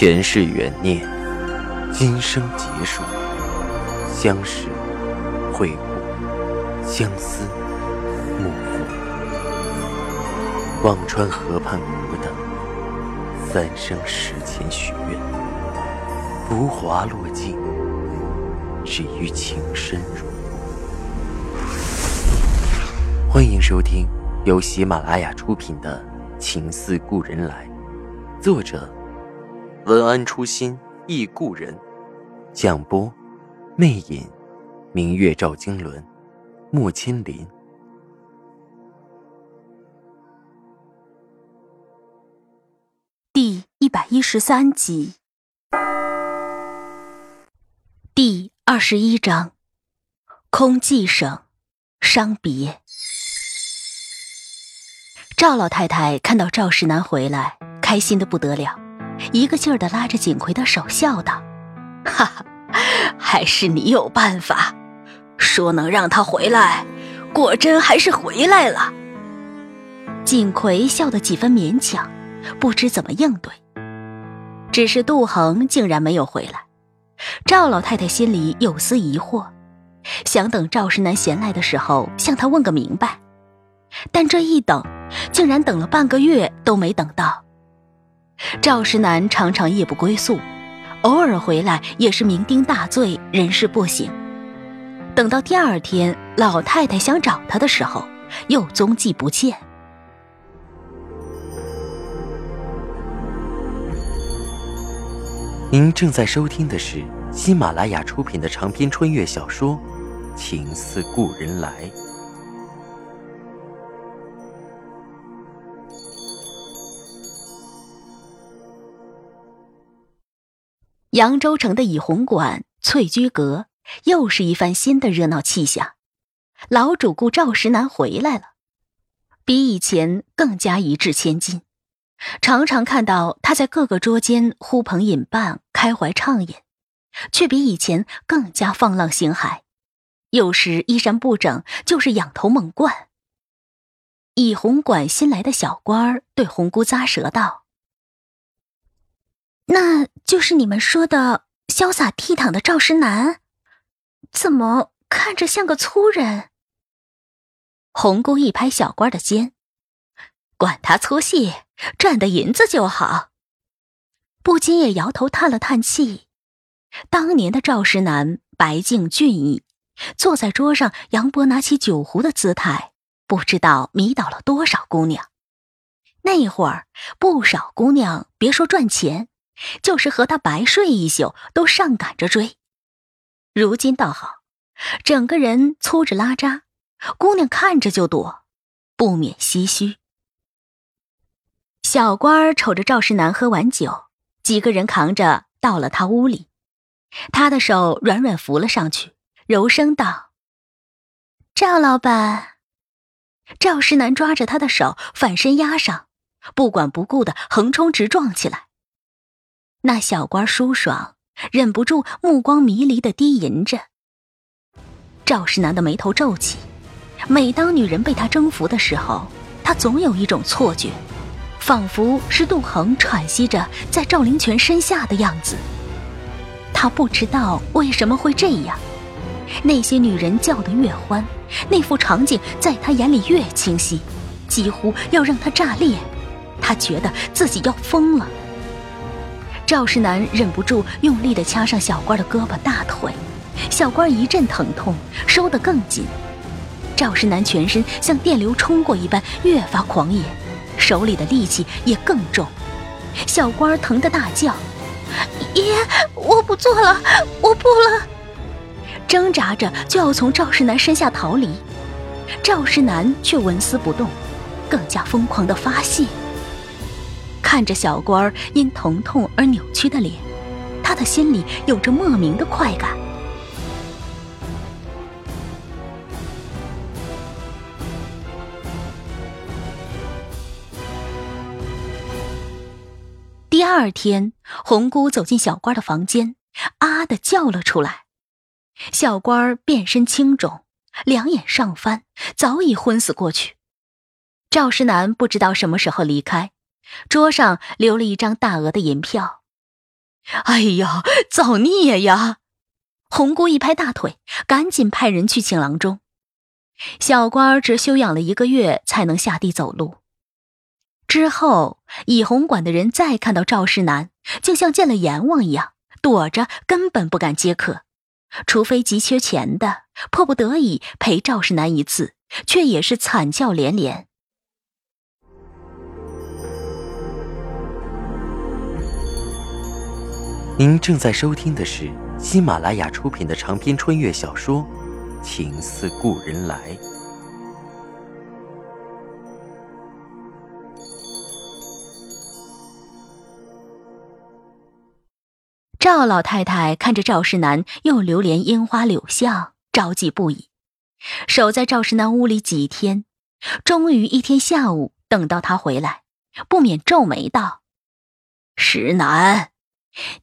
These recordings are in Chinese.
前世缘孽，今生结束，相识、会故，相思、幕赋。忘川河畔苦等，三生石前许愿，浮华落尽，只余情深入。欢迎收听由喜马拉雅出品的《情似故人来》，作者。文安初心忆故人，蒋波，魅影，明月照经纶，木千林。第一百一十三集，第二十一章，空寂声，伤别。赵老太太看到赵世南回来，开心的不得了。一个劲儿的拉着锦葵的手，笑道：“哈哈，还是你有办法，说能让他回来，果真还是回来了。”锦葵笑得几分勉强，不知怎么应对。只是杜恒竟然没有回来，赵老太太心里有丝疑惑，想等赵世南闲来的时候向他问个明白，但这一等，竟然等了半个月都没等到。赵石南常常夜不归宿，偶尔回来也是酩酊大醉，人事不省。等到第二天，老太太想找他的时候，又踪迹不见。您正在收听的是喜马拉雅出品的长篇穿越小说《情似故人来》。扬州城的倚红馆、翠居阁，又是一番新的热闹气象。老主顾赵石南回来了，比以前更加一掷千金。常常看到他在各个桌间呼朋引伴、开怀畅饮，却比以前更加放浪形骸。有时衣衫不整，就是仰头猛灌。倚红馆新来的小官儿对红姑咂舌道。那就是你们说的潇洒倜傥的赵石南，怎么看着像个粗人？红姑一拍小官的肩，管他粗细，赚的银子就好。不禁也摇头叹了叹气。当年的赵石南白净俊逸，坐在桌上，杨波拿起酒壶的姿态，不知道迷倒了多少姑娘。那会儿，不少姑娘别说赚钱。就是和他白睡一宿，都上赶着追。如今倒好，整个人粗着拉渣，姑娘看着就躲，不免唏嘘。小官儿瞅着赵世南喝完酒，几个人扛着到了他屋里，他的手软软扶了上去，柔声道：“赵老板。”赵世南抓着他的手，反身压上，不管不顾的横冲直撞起来。那小官舒爽，忍不住目光迷离的低吟着。赵世南的眉头皱起。每当女人被他征服的时候，他总有一种错觉，仿佛是杜恒喘息着在赵灵泉身下的样子。他不知道为什么会这样。那些女人叫得越欢，那幅场景在他眼里越清晰，几乎要让他炸裂。他觉得自己要疯了。赵世南忍不住用力地掐上小官的胳膊、大腿，小官一阵疼痛，收得更紧。赵世南全身像电流冲过一般，越发狂野，手里的力气也更重。小官疼得大叫：“爷，我不做了，我不了！”挣扎着就要从赵世南身下逃离，赵世南却纹丝不动，更加疯狂地发泄。看着小官因疼痛而扭曲的脸，他的心里有着莫名的快感。第二天，红姑走进小官的房间，啊的叫了出来。小官儿遍身青肿，两眼上翻，早已昏死过去。赵世南不知道什么时候离开。桌上留了一张大额的银票，哎呀，造孽呀！红姑一拍大腿，赶紧派人去请郎中。小官儿只休养了一个月，才能下地走路。之后，以红馆的人再看到赵世南，就像见了阎王一样，躲着，根本不敢接客。除非急缺钱的，迫不得已陪赵世南一次，却也是惨叫连连。您正在收听的是喜马拉雅出品的长篇穿越小说《情似故人来》。赵老太太看着赵世南又流连烟花柳巷，着急不已。守在赵世南屋里几天，终于一天下午等到他回来，不免皱眉道：“石南，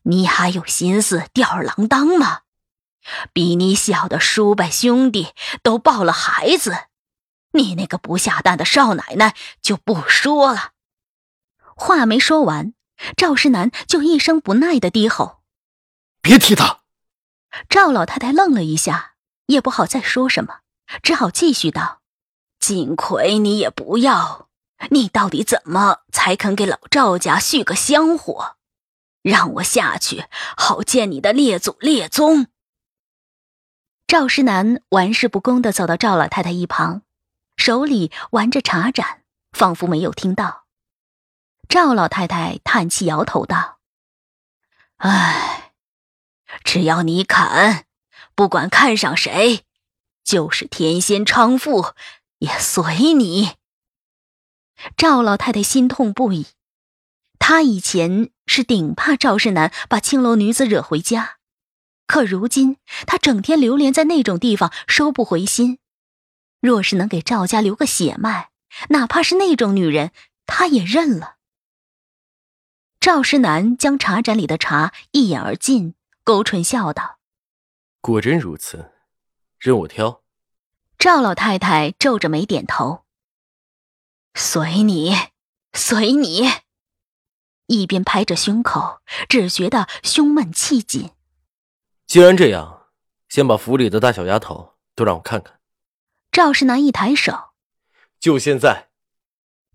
你还有心思吊儿郎当吗？比你小的叔伯兄弟都抱了孩子，你那个不下蛋的少奶奶就不说了。”话没说完，赵世南就一声不耐的低吼。别提他！赵老太太愣了一下，也不好再说什么，只好继续道：“锦葵，你也不要，你到底怎么才肯给老赵家续个香火？让我下去，好见你的列祖列宗。”赵世南玩世不恭的走到赵老太太一旁，手里玩着茶盏，仿佛没有听到。赵老太太叹气，摇头道：“唉。”只要你肯，不管看上谁，就是天仙娼妇也随你。赵老太太心痛不已，她以前是顶怕赵世南把青楼女子惹回家，可如今他整天流连在那种地方，收不回心。若是能给赵家留个血脉，哪怕是那种女人，他也认了。赵世南将茶盏里的茶一饮而尽。勾唇笑道：“果真如此，任我挑。”赵老太太皱着眉点头：“随你，随你。”一边拍着胸口，只觉得胸闷气紧。既然这样，先把府里的大小丫头都让我看看。赵世南一抬手：“就现在。”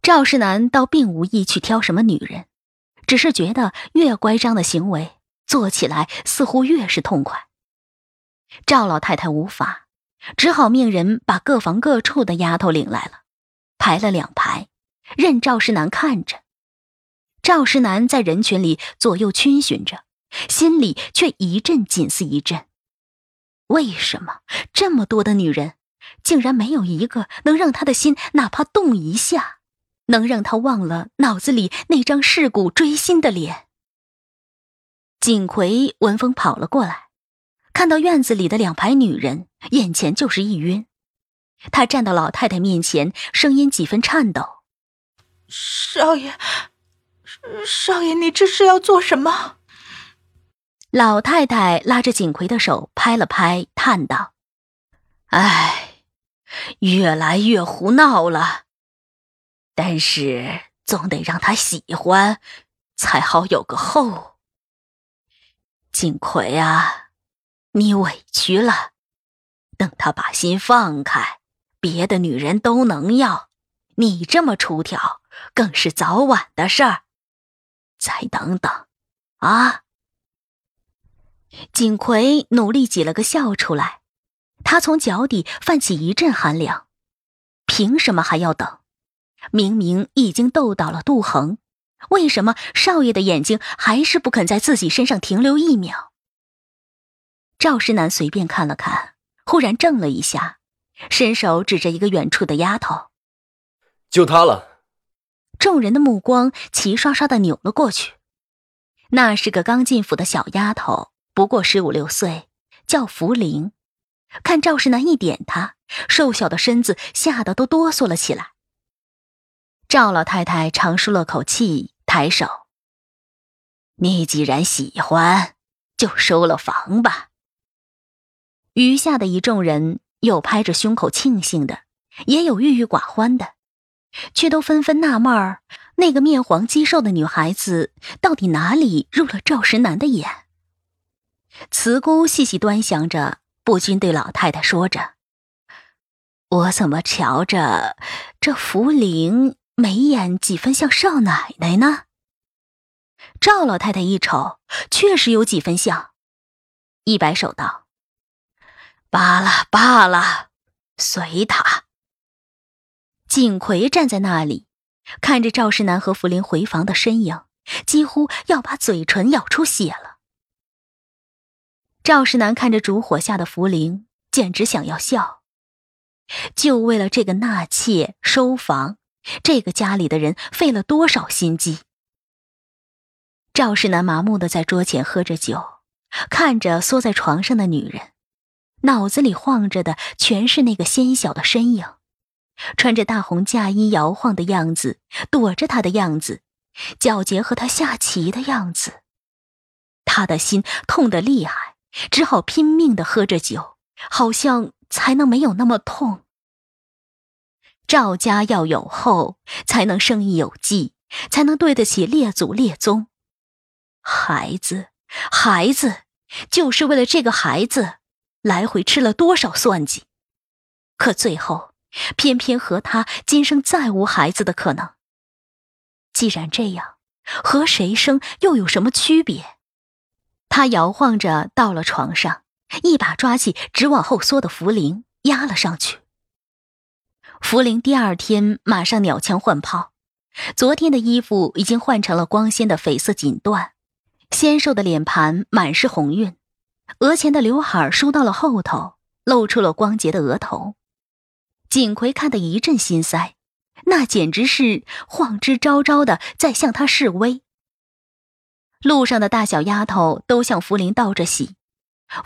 赵世南倒并无意去挑什么女人，只是觉得越乖张的行为。做起来似乎越是痛快。赵老太太无法，只好命人把各房各处的丫头领来了，排了两排，任赵世南看着。赵世南在人群里左右逡巡着，心里却一阵紧似一阵。为什么这么多的女人，竟然没有一个能让他的心哪怕动一下，能让他忘了脑子里那张噬骨锥心的脸？锦葵闻风跑了过来，看到院子里的两排女人，眼前就是一晕。他站到老太太面前，声音几分颤抖：“少爷，少爷，你这是要做什么？”老太太拉着锦葵的手拍了拍，叹道：“哎，越来越胡闹了。但是总得让他喜欢，才好有个后。”锦葵啊，你委屈了。等他把心放开，别的女人都能要，你这么出挑，更是早晚的事儿。再等等，啊！锦葵努力挤了个笑出来，他从脚底泛起一阵寒凉。凭什么还要等？明明已经斗倒了杜恒。为什么少爷的眼睛还是不肯在自己身上停留一秒？赵世南随便看了看，忽然怔了一下，伸手指着一个远处的丫头：“就她了。”众人的目光齐刷刷的扭了过去。那是个刚进府的小丫头，不过十五六岁，叫福玲。看赵世南一点她，瘦小的身子吓得都哆嗦了起来。赵老太太长舒了口气。抬手，你既然喜欢，就收了房吧。余下的一众人有拍着胸口庆幸的，也有郁郁寡欢的，却都纷纷纳闷儿：那个面黄肌瘦的女孩子到底哪里入了赵石南的眼？慈姑细细端详着，不禁对老太太说着：“我怎么瞧着这福灵眉眼几分像少奶奶呢？”赵老太太一瞅，确实有几分像，一摆手道：“罢了罢了，随他。”景葵站在那里。看着赵世南和福林回房的身影，几乎要把嘴唇咬出血了。赵世南看着烛火下的福林，简直想要笑。就为了这个纳妾收房，这个家里的人费了多少心机。赵世南麻木的在桌前喝着酒，看着缩在床上的女人，脑子里晃着的全是那个纤小的身影。穿着大红嫁衣摇晃的样子，躲着他的样子，皎洁和他下棋的样子，他的心痛得厉害，只好拼命的喝着酒，好像才能没有那么痛。赵家要有后，才能生意有继，才能对得起列祖列宗。孩子，孩子，就是为了这个孩子，来回吃了多少算计，可最后。偏偏和他今生再无孩子的可能。既然这样，和谁生又有什么区别？他摇晃着到了床上，一把抓起直往后缩的茯苓，压了上去。茯苓第二天马上鸟枪换炮，昨天的衣服已经换成了光鲜的绯色锦缎，纤瘦的脸盘满是红晕，额前的刘海梳到了后头，露出了光洁的额头。锦葵看得一阵心塞，那简直是晃之昭昭的在向他示威。路上的大小丫头都向福林道着喜，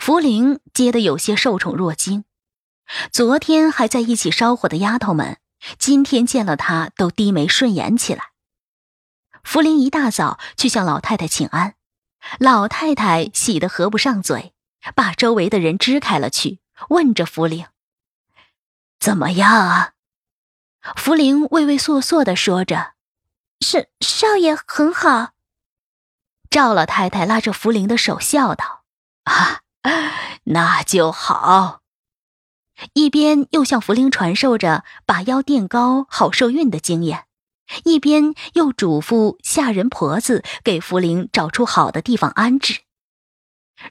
福林接得有些受宠若惊。昨天还在一起烧火的丫头们，今天见了他都低眉顺眼起来。福林一大早去向老太太请安，老太太喜得合不上嘴，把周围的人支开了去，问着福林。怎么样啊？福灵畏畏缩缩的说着：“是少爷很好。”赵老太太拉着福灵的手笑道：“啊，那就好。”一边又向福灵传授着把腰垫高好受孕的经验，一边又嘱咐下人婆子给福灵找出好的地方安置。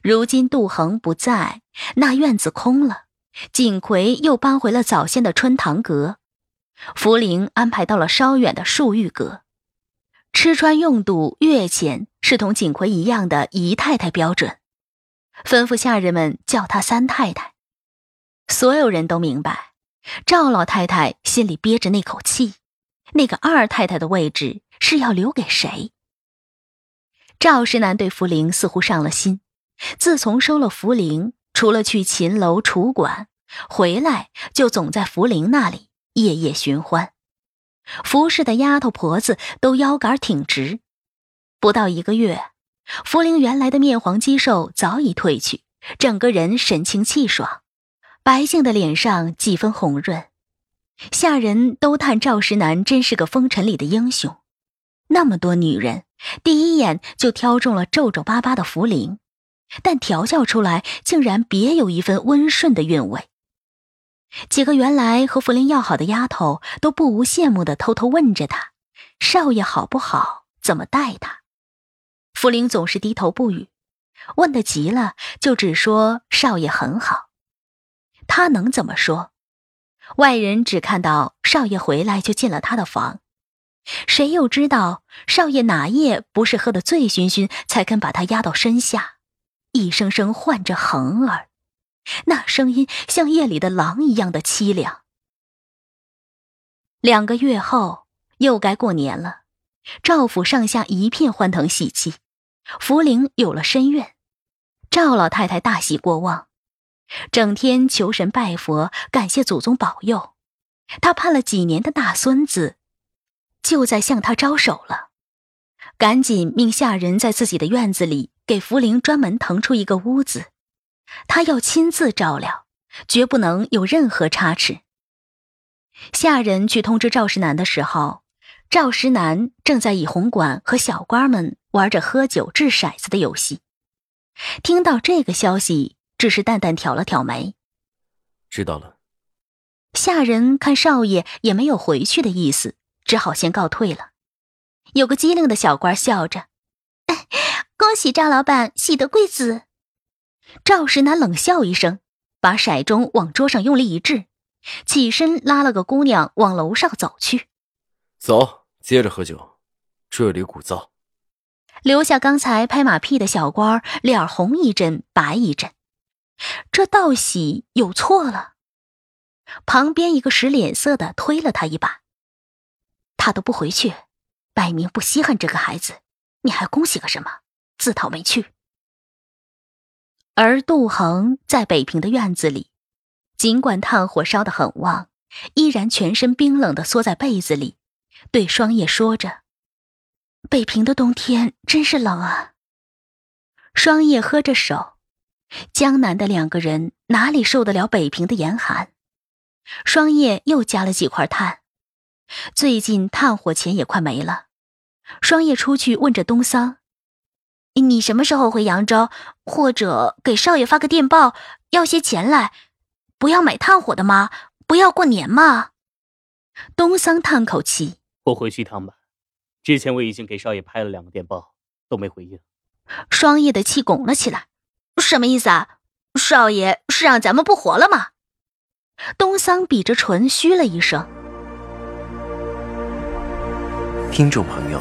如今杜恒不在，那院子空了。锦葵又搬回了早先的春堂阁，福陵安排到了稍远的漱玉阁，吃穿用度、月钱是同锦葵一样的姨太太标准，吩咐下人们叫她三太太。所有人都明白，赵老太太心里憋着那口气，那个二太太的位置是要留给谁？赵世南对福陵似乎上了心，自从收了福陵。除了去秦楼楚馆，回来就总在福陵那里夜夜寻欢。服侍的丫头婆子都腰杆挺直。不到一个月，福陵原来的面黄肌瘦早已褪去，整个人神清气爽，白净的脸上几分红润。下人都叹赵石南真是个风尘里的英雄，那么多女人，第一眼就挑中了皱皱巴巴的福陵。但调教出来，竟然别有一份温顺的韵味。几个原来和福林要好的丫头，都不无羡慕的偷偷问着他：“少爷好不好？怎么待他？”福林总是低头不语，问的急了，就只说：“少爷很好。”他能怎么说？外人只看到少爷回来就进了他的房，谁又知道少爷哪夜不是喝得醉醺醺，才肯把他压到身下？一声声唤着恒儿，那声音像夜里的狼一样的凄凉。两个月后，又该过年了，赵府上下一片欢腾喜气，福陵有了身孕，赵老太太大喜过望，整天求神拜佛，感谢祖宗保佑。她盼了几年的大孙子，就在向她招手了，赶紧命下人在自己的院子里。给福陵专门腾出一个屋子，他要亲自照料，绝不能有任何差池。下人去通知赵石南的时候，赵石南正在倚红馆和小官们玩着喝酒掷骰子的游戏，听到这个消息，只是淡淡挑了挑眉。知道了。下人看少爷也没有回去的意思，只好先告退了。有个机灵的小官笑着：“恭喜赵老板喜得贵子。”赵石南冷笑一声，把骰盅往桌上用力一掷，起身拉了个姑娘往楼上走去。走，接着喝酒，这里鼓噪。留下刚才拍马屁的小官脸红一阵白一阵，这道喜有错了。旁边一个使脸色的推了他一把，他都不回去，摆明不稀罕这个孩子，你还恭喜个什么？自讨没趣。而杜恒在北平的院子里，尽管炭火烧得很旺，依然全身冰冷的缩在被子里。对霜叶说着：“北平的冬天真是冷啊。”霜叶喝着手，江南的两个人哪里受得了北平的严寒？霜叶又加了几块炭，最近炭火钱也快没了。霜叶出去问着东桑：“你什么时候回扬州？或者给少爷发个电报，要些钱来，不要买炭火的吗？不要过年吗？”东桑叹口气。我回去一趟吧。之前我已经给少爷拍了两个电报，都没回应。双叶的气拱了起来，什么意思啊？少爷是让咱们不活了吗？东桑比着唇嘘了一声。听众朋友，